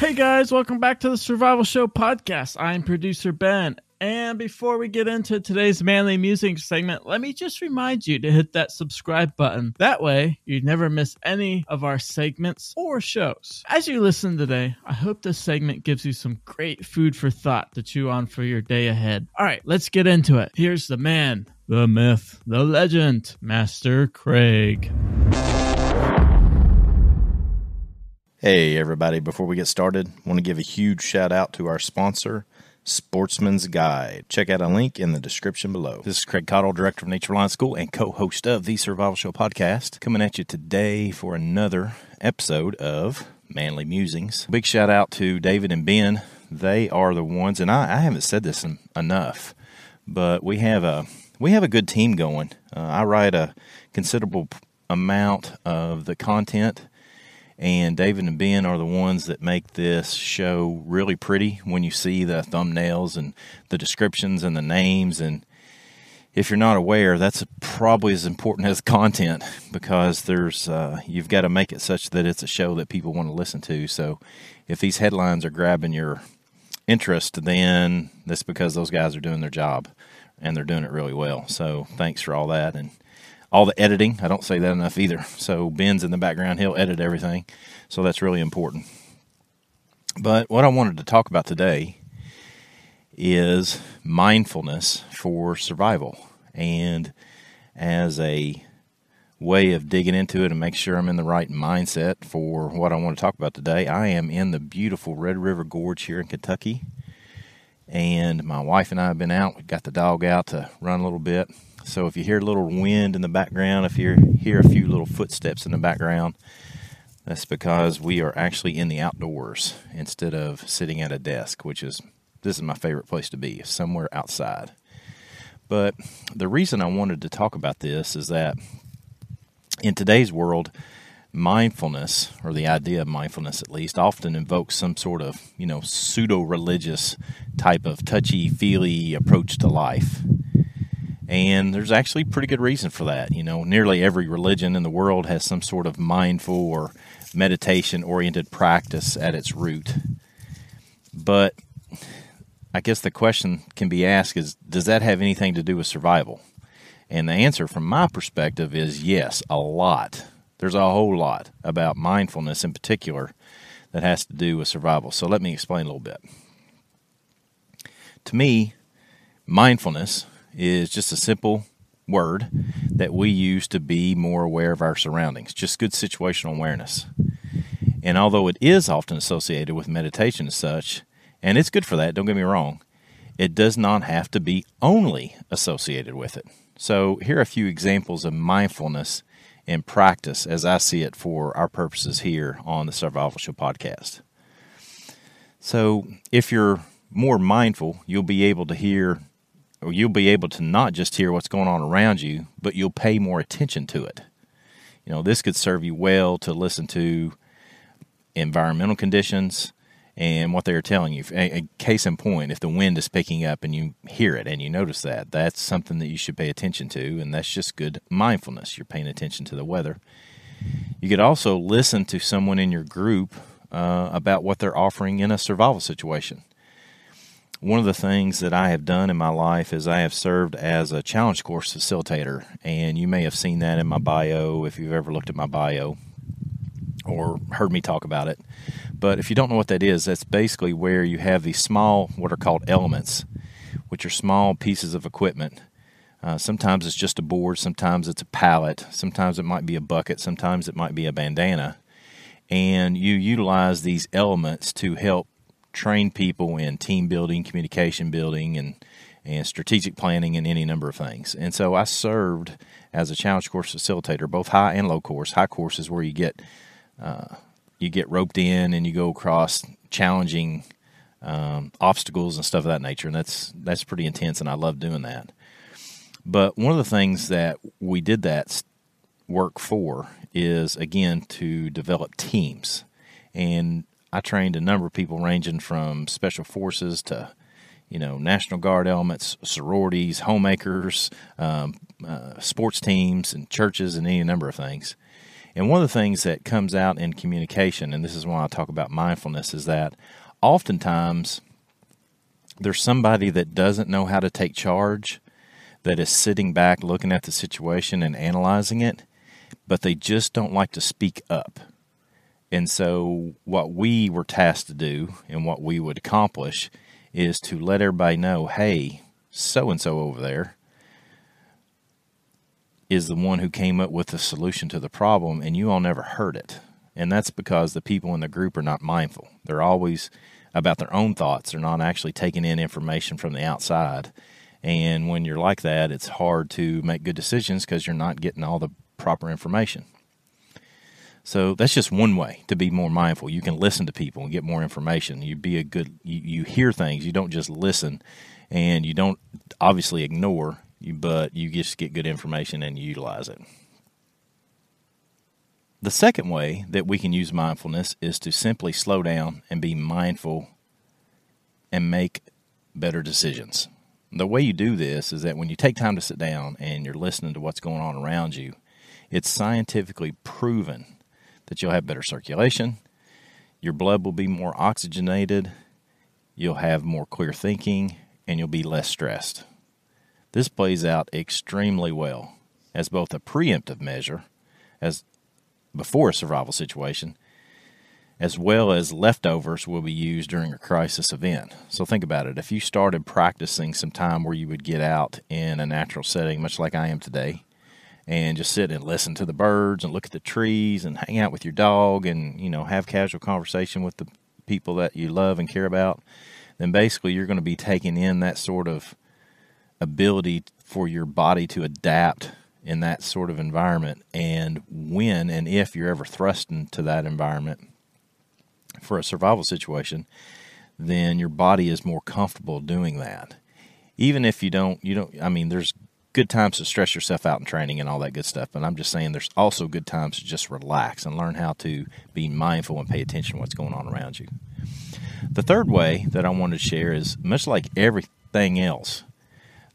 Hey guys, welcome back to the Survival Show podcast. I'm producer Ben. And before we get into today's Manly Musing segment, let me just remind you to hit that subscribe button. That way, you never miss any of our segments or shows. As you listen today, I hope this segment gives you some great food for thought to chew on for your day ahead. All right, let's get into it. Here's the man, the myth, the legend, Master Craig. Hey, everybody. Before we get started, I want to give a huge shout out to our sponsor, Sportsman's Guide. Check out a link in the description below. This is Craig Caudill, Director of Nature Reliance School and co host of the Survival Show podcast, coming at you today for another episode of Manly Musings. Big shout out to David and Ben. They are the ones, and I, I haven't said this enough, but we have a we have a good team going. Uh, I write a considerable amount of the content and David and Ben are the ones that make this show really pretty when you see the thumbnails and the descriptions and the names. And if you're not aware, that's probably as important as content because there's uh, you've got to make it such that it's a show that people want to listen to. So if these headlines are grabbing your interest, then that's because those guys are doing their job and they're doing it really well. So thanks for all that and all the editing. I don't say that enough either. So Ben's in the background, he'll edit everything. So that's really important. But what I wanted to talk about today is mindfulness for survival. And as a way of digging into it and make sure I'm in the right mindset for what I want to talk about today, I am in the beautiful Red River Gorge here in Kentucky. And my wife and I have been out. We got the dog out to run a little bit so if you hear a little wind in the background, if you hear a few little footsteps in the background, that's because we are actually in the outdoors instead of sitting at a desk, which is this is my favorite place to be, somewhere outside. But the reason I wanted to talk about this is that in today's world, mindfulness, or the idea of mindfulness at least, often invokes some sort of, you know, pseudo religious type of touchy feely approach to life. And there's actually pretty good reason for that. You know, nearly every religion in the world has some sort of mindful or meditation oriented practice at its root. But I guess the question can be asked is does that have anything to do with survival? And the answer from my perspective is yes, a lot. There's a whole lot about mindfulness in particular that has to do with survival. So let me explain a little bit. To me, mindfulness is just a simple word that we use to be more aware of our surroundings, just good situational awareness. And although it is often associated with meditation as such, and it's good for that, don't get me wrong, it does not have to be only associated with it. So, here are a few examples of mindfulness in practice as I see it for our purposes here on the Survival Show podcast. So, if you're more mindful, you'll be able to hear or you'll be able to not just hear what's going on around you, but you'll pay more attention to it. You know, this could serve you well to listen to environmental conditions and what they're telling you. A, case in point, if the wind is picking up and you hear it and you notice that, that's something that you should pay attention to, and that's just good mindfulness. You're paying attention to the weather. You could also listen to someone in your group uh, about what they're offering in a survival situation one of the things that I have done in my life is I have served as a challenge course facilitator, and you may have seen that in my bio if you've ever looked at my bio or heard me talk about it. But if you don't know what that is, that's basically where you have these small, what are called elements, which are small pieces of equipment. Uh, sometimes it's just a board, sometimes it's a pallet, sometimes it might be a bucket, sometimes it might be a bandana. And you utilize these elements to help train people in team building, communication building, and and strategic planning and any number of things. And so I served as a challenge course facilitator, both high and low course. High course is where you get uh, you get roped in and you go across challenging um, obstacles and stuff of that nature, and that's that's pretty intense, and I love doing that. But one of the things that we did that work for is again to develop teams, and I trained a number of people ranging from special forces to, you know, National Guard elements, sororities, homemakers, um, uh, sports teams, and churches, and any number of things. And one of the things that comes out in communication, and this is why I talk about mindfulness, is that oftentimes there's somebody that doesn't know how to take charge, that is sitting back looking at the situation and analyzing it, but they just don't like to speak up. And so, what we were tasked to do and what we would accomplish is to let everybody know hey, so and so over there is the one who came up with the solution to the problem, and you all never heard it. And that's because the people in the group are not mindful. They're always about their own thoughts, they're not actually taking in information from the outside. And when you're like that, it's hard to make good decisions because you're not getting all the proper information. So that's just one way to be more mindful. You can listen to people and get more information. You be a good you, you hear things. You don't just listen and you don't obviously ignore, but you just get good information and you utilize it. The second way that we can use mindfulness is to simply slow down and be mindful and make better decisions. The way you do this is that when you take time to sit down and you're listening to what's going on around you, it's scientifically proven that you'll have better circulation, your blood will be more oxygenated, you'll have more clear thinking, and you'll be less stressed. This plays out extremely well as both a preemptive measure as before a survival situation as well as leftovers will be used during a crisis event. So think about it. If you started practicing some time where you would get out in a natural setting, much like I am today, and just sit and listen to the birds and look at the trees and hang out with your dog and, you know, have casual conversation with the people that you love and care about, then basically you're going to be taking in that sort of ability for your body to adapt in that sort of environment. And when and if you're ever thrust into that environment, for a survival situation, then your body is more comfortable doing that. Even if you don't, you don't, I mean, there's good times to stress yourself out in training and all that good stuff, but I'm just saying there's also good times to just relax and learn how to be mindful and pay attention to what's going on around you. The third way that I wanted to share is much like everything else,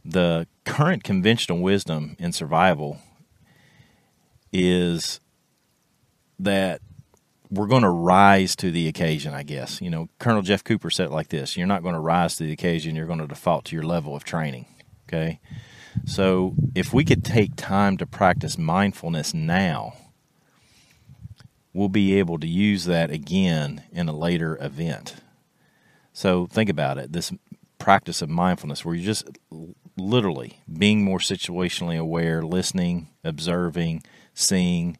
the current conventional wisdom in survival is that we're going to rise to the occasion, I guess. You know, Colonel Jeff Cooper said it like this You're not going to rise to the occasion, you're going to default to your level of training. Okay. So if we could take time to practice mindfulness now, we'll be able to use that again in a later event. So think about it this practice of mindfulness where you're just literally being more situationally aware, listening, observing, seeing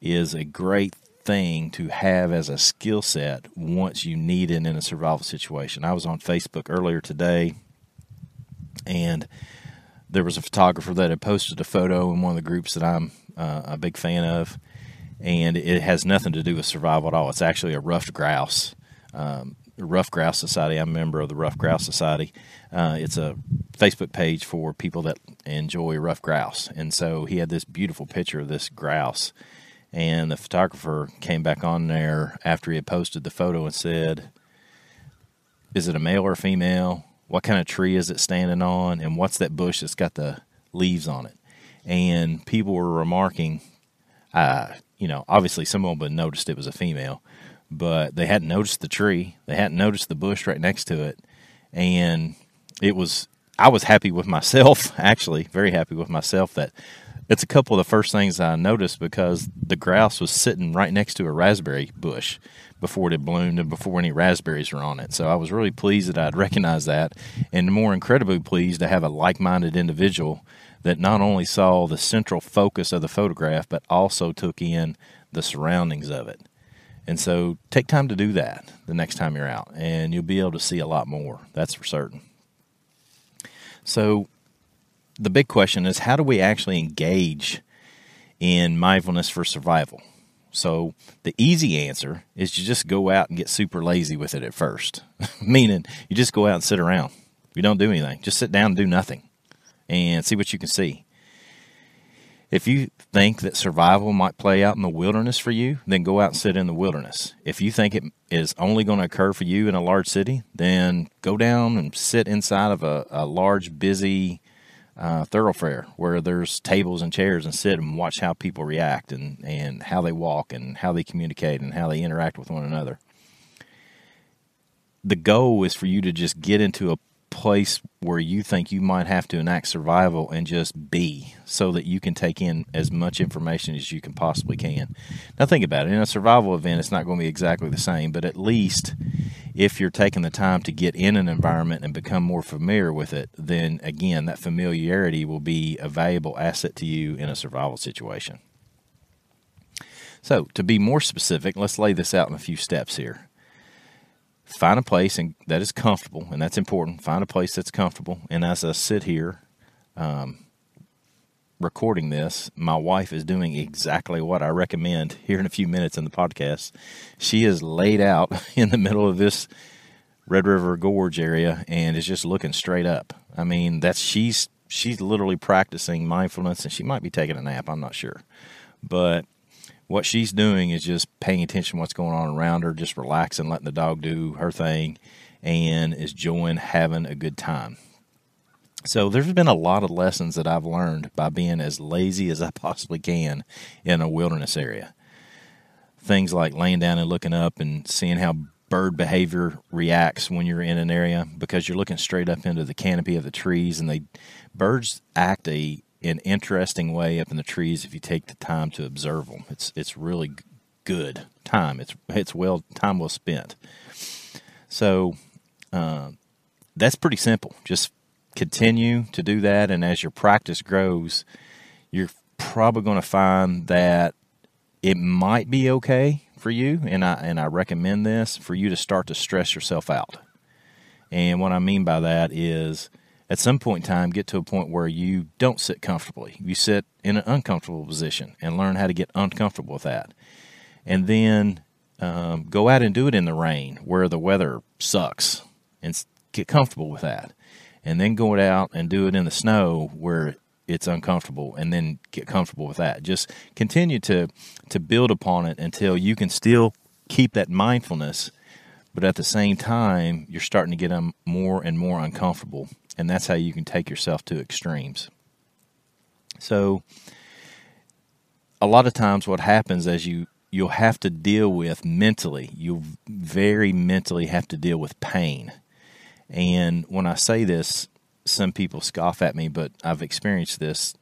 is a great thing to have as a skill set once you need it in a survival situation. I was on Facebook earlier today and there was a photographer that had posted a photo in one of the groups that I'm uh, a big fan of, and it has nothing to do with survival at all. It's actually a ruffed grouse, um, Ruffed Grouse Society. I'm a member of the Ruffed Grouse Society. Uh, it's a Facebook page for people that enjoy ruffed grouse, and so he had this beautiful picture of this grouse and the photographer came back on there after he had posted the photo and said, Is it a male or a female? What kind of tree is it standing on? And what's that bush that's got the leaves on it? And people were remarking, uh, you know, obviously some of them noticed it was a female, but they hadn't noticed the tree. They hadn't noticed the bush right next to it. And it was, I was happy with myself, actually, very happy with myself that it's a couple of the first things I noticed because the grouse was sitting right next to a raspberry bush before it had bloomed and before any raspberries were on it. So I was really pleased that I'd recognized that, and more incredibly pleased to have a like minded individual that not only saw the central focus of the photograph, but also took in the surroundings of it. And so take time to do that the next time you're out, and you'll be able to see a lot more. That's for certain. So the big question is how do we actually engage in mindfulness for survival? So the easy answer is you just go out and get super lazy with it at first, meaning you just go out and sit around. You don't do anything. Just sit down and do nothing and see what you can see. If you think that survival might play out in the wilderness for you, then go out and sit in the wilderness. If you think it is only going to occur for you in a large city, then go down and sit inside of a, a large, busy uh, thoroughfare where there's tables and chairs and sit and watch how people react and, and how they walk and how they communicate and how they interact with one another. The goal is for you to just get into a place where you think you might have to enact survival and just be so that you can take in as much information as you can possibly can. Now, think about it. In a survival event, it's not going to be exactly the same, but at least if you're taking the time to get in an environment and become more familiar with it, then again, that familiarity will be a valuable asset to you in a survival situation. So, to be more specific, let's lay this out in a few steps here find a place and that is comfortable, and that's important. Find a place that's comfortable. And as I sit here um, recording this, my wife is doing exactly what I recommend here in a few minutes in the podcast. She is laid out in the middle of this Red River Gorge area and is just looking straight up. I mean, that's she's she's literally practicing mindfulness, and she might be taking a nap. I'm not sure, but what she's doing is just paying attention what's going on around her, just relaxing, letting the dog do her thing, and is enjoying having a good time. So there's been a lot of lessons that I've learned by being as lazy as I possibly can in a wilderness area. Things like laying down and looking up and seeing how bird behavior reacts when you're in an area because you're looking straight up into the canopy of the trees and they birds act a an interesting way up in the trees if you take the time to observe them. It's it's really good time. It's it's well time well spent. So uh, that's pretty simple. Just continue to do that, and as your practice grows, you're probably going to find that it might be okay for you, and I and I recommend this for you to start to stress yourself out. And what I mean by that is at some point in time get to a point where you don't sit comfortably. You sit in an uncomfortable position and learn how to get uncomfortable with that. And then um, go out and do it in the rain where the weather sucks and get comfortable with that. And then go out and do it in the snow where it's uncomfortable and then get comfortable with that. Just continue to to build upon it until you can still keep that mindfulness but at the same time you're starting to get them more and more uncomfortable and that's how you can take yourself to extremes. So, a lot of times, what happens as you you'll have to deal with mentally, you'll very mentally have to deal with pain. And when I say this, some people scoff at me, but I've experienced this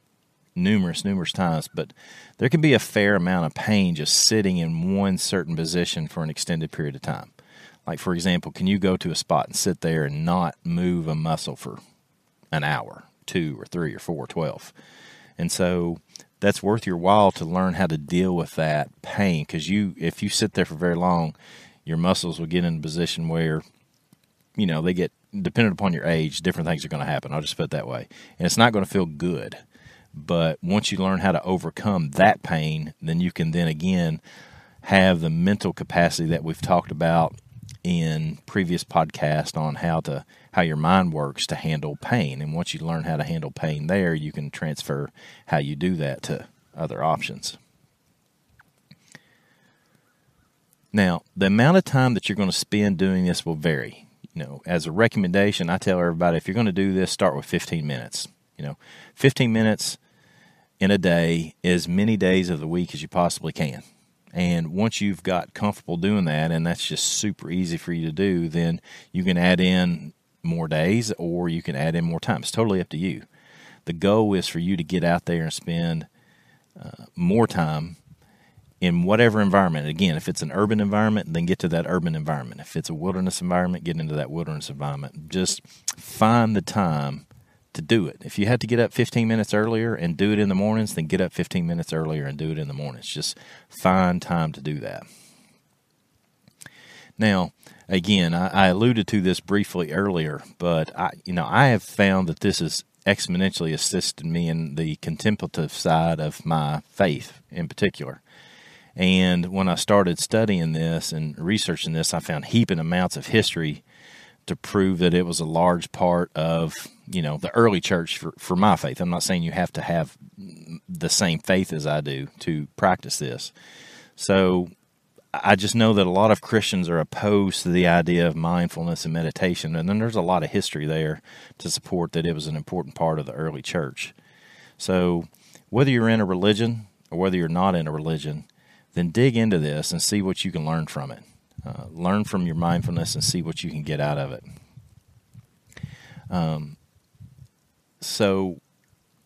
numerous, numerous times. But there can be a fair amount of pain just sitting in one certain position for an extended period of time. Like, for example, can you go to a spot and sit there and not move a muscle for an hour, two or three or four, twelve? And so that's worth your while to learn how to deal with that pain because you, if you sit there for very long, your muscles will get in a position where, you know, they get, dependent upon your age, different things are going to happen. I'll just put it that way. And it's not going to feel good. But once you learn how to overcome that pain, then you can then again have the mental capacity that we've talked about in previous podcast on how to how your mind works to handle pain and once you learn how to handle pain there you can transfer how you do that to other options now the amount of time that you're going to spend doing this will vary you know as a recommendation i tell everybody if you're going to do this start with 15 minutes you know 15 minutes in a day as many days of the week as you possibly can and once you've got comfortable doing that, and that's just super easy for you to do, then you can add in more days or you can add in more time. It's totally up to you. The goal is for you to get out there and spend uh, more time in whatever environment. Again, if it's an urban environment, then get to that urban environment. If it's a wilderness environment, get into that wilderness environment. Just find the time to do it. If you had to get up 15 minutes earlier and do it in the mornings, then get up 15 minutes earlier and do it in the mornings. Just find time to do that. Now, again, I, I alluded to this briefly earlier, but I, you know, I have found that this has exponentially assisted me in the contemplative side of my faith, in particular. And when I started studying this and researching this, I found heaping amounts of history to prove that it was a large part of you know the early church for, for my faith i'm not saying you have to have the same faith as i do to practice this so I just know that a lot of Christians are opposed to the idea of mindfulness and meditation, and then there's a lot of history there to support that it was an important part of the early church. So, whether you're in a religion or whether you're not in a religion, then dig into this and see what you can learn from it. Uh, learn from your mindfulness and see what you can get out of it. Um, so,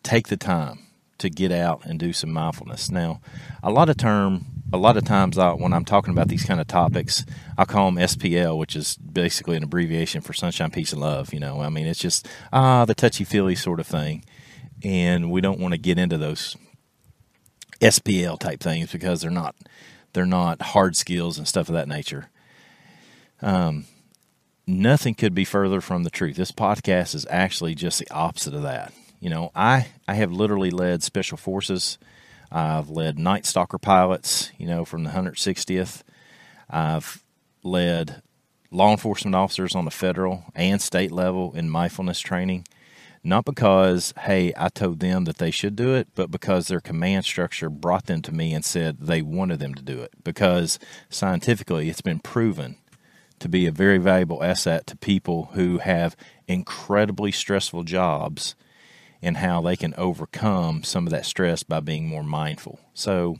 take the time to get out and do some mindfulness. Now, a lot of term, a lot of times I, when I'm talking about these kind of topics, I call them SPL, which is basically an abbreviation for sunshine, peace, and love. You know, I mean, it's just ah the touchy feely sort of thing, and we don't want to get into those SPL type things because they're not they're not hard skills and stuff of that nature. Um, nothing could be further from the truth. This podcast is actually just the opposite of that. You know, I, I have literally led special forces. I've led Night Stalker pilots, you know, from the 160th. I've led law enforcement officers on the federal and state level in mindfulness training. Not because, hey, I told them that they should do it, but because their command structure brought them to me and said they wanted them to do it. Because scientifically, it's been proven to be a very valuable asset to people who have incredibly stressful jobs and how they can overcome some of that stress by being more mindful. So,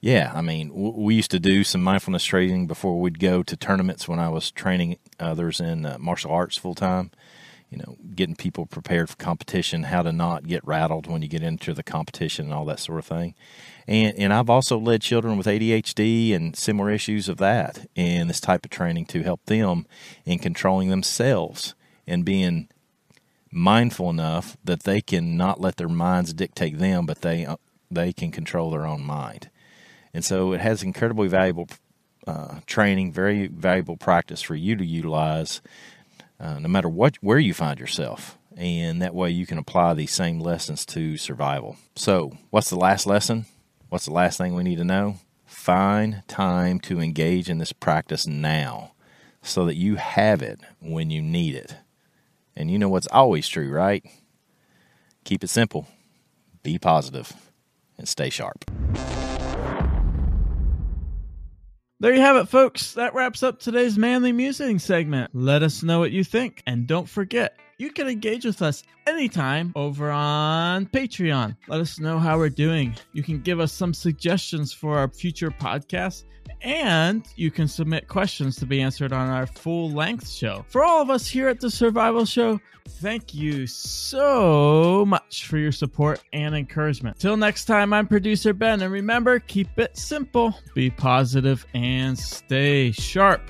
yeah, I mean, we used to do some mindfulness training before we'd go to tournaments when I was training others in uh, martial arts full time. You know, getting people prepared for competition, how to not get rattled when you get into the competition, and all that sort of thing. And and I've also led children with ADHD and similar issues of that in this type of training to help them in controlling themselves and being mindful enough that they can not let their minds dictate them, but they uh, they can control their own mind. And so it has incredibly valuable uh, training, very valuable practice for you to utilize, uh, no matter what where you find yourself. And that way you can apply these same lessons to survival. So, what's the last lesson? What's the last thing we need to know? Find time to engage in this practice now so that you have it when you need it. And you know what's always true, right? Keep it simple, be positive, and stay sharp. There you have it, folks. That wraps up today's Manly Musing segment. Let us know what you think. And don't forget, you can engage with us anytime over on Patreon. Let us know how we're doing. You can give us some suggestions for our future podcasts and you can submit questions to be answered on our full length show. For all of us here at the Survival Show, thank you so much for your support and encouragement. Till next time, I'm producer Ben, and remember keep it simple, be positive, and stay sharp.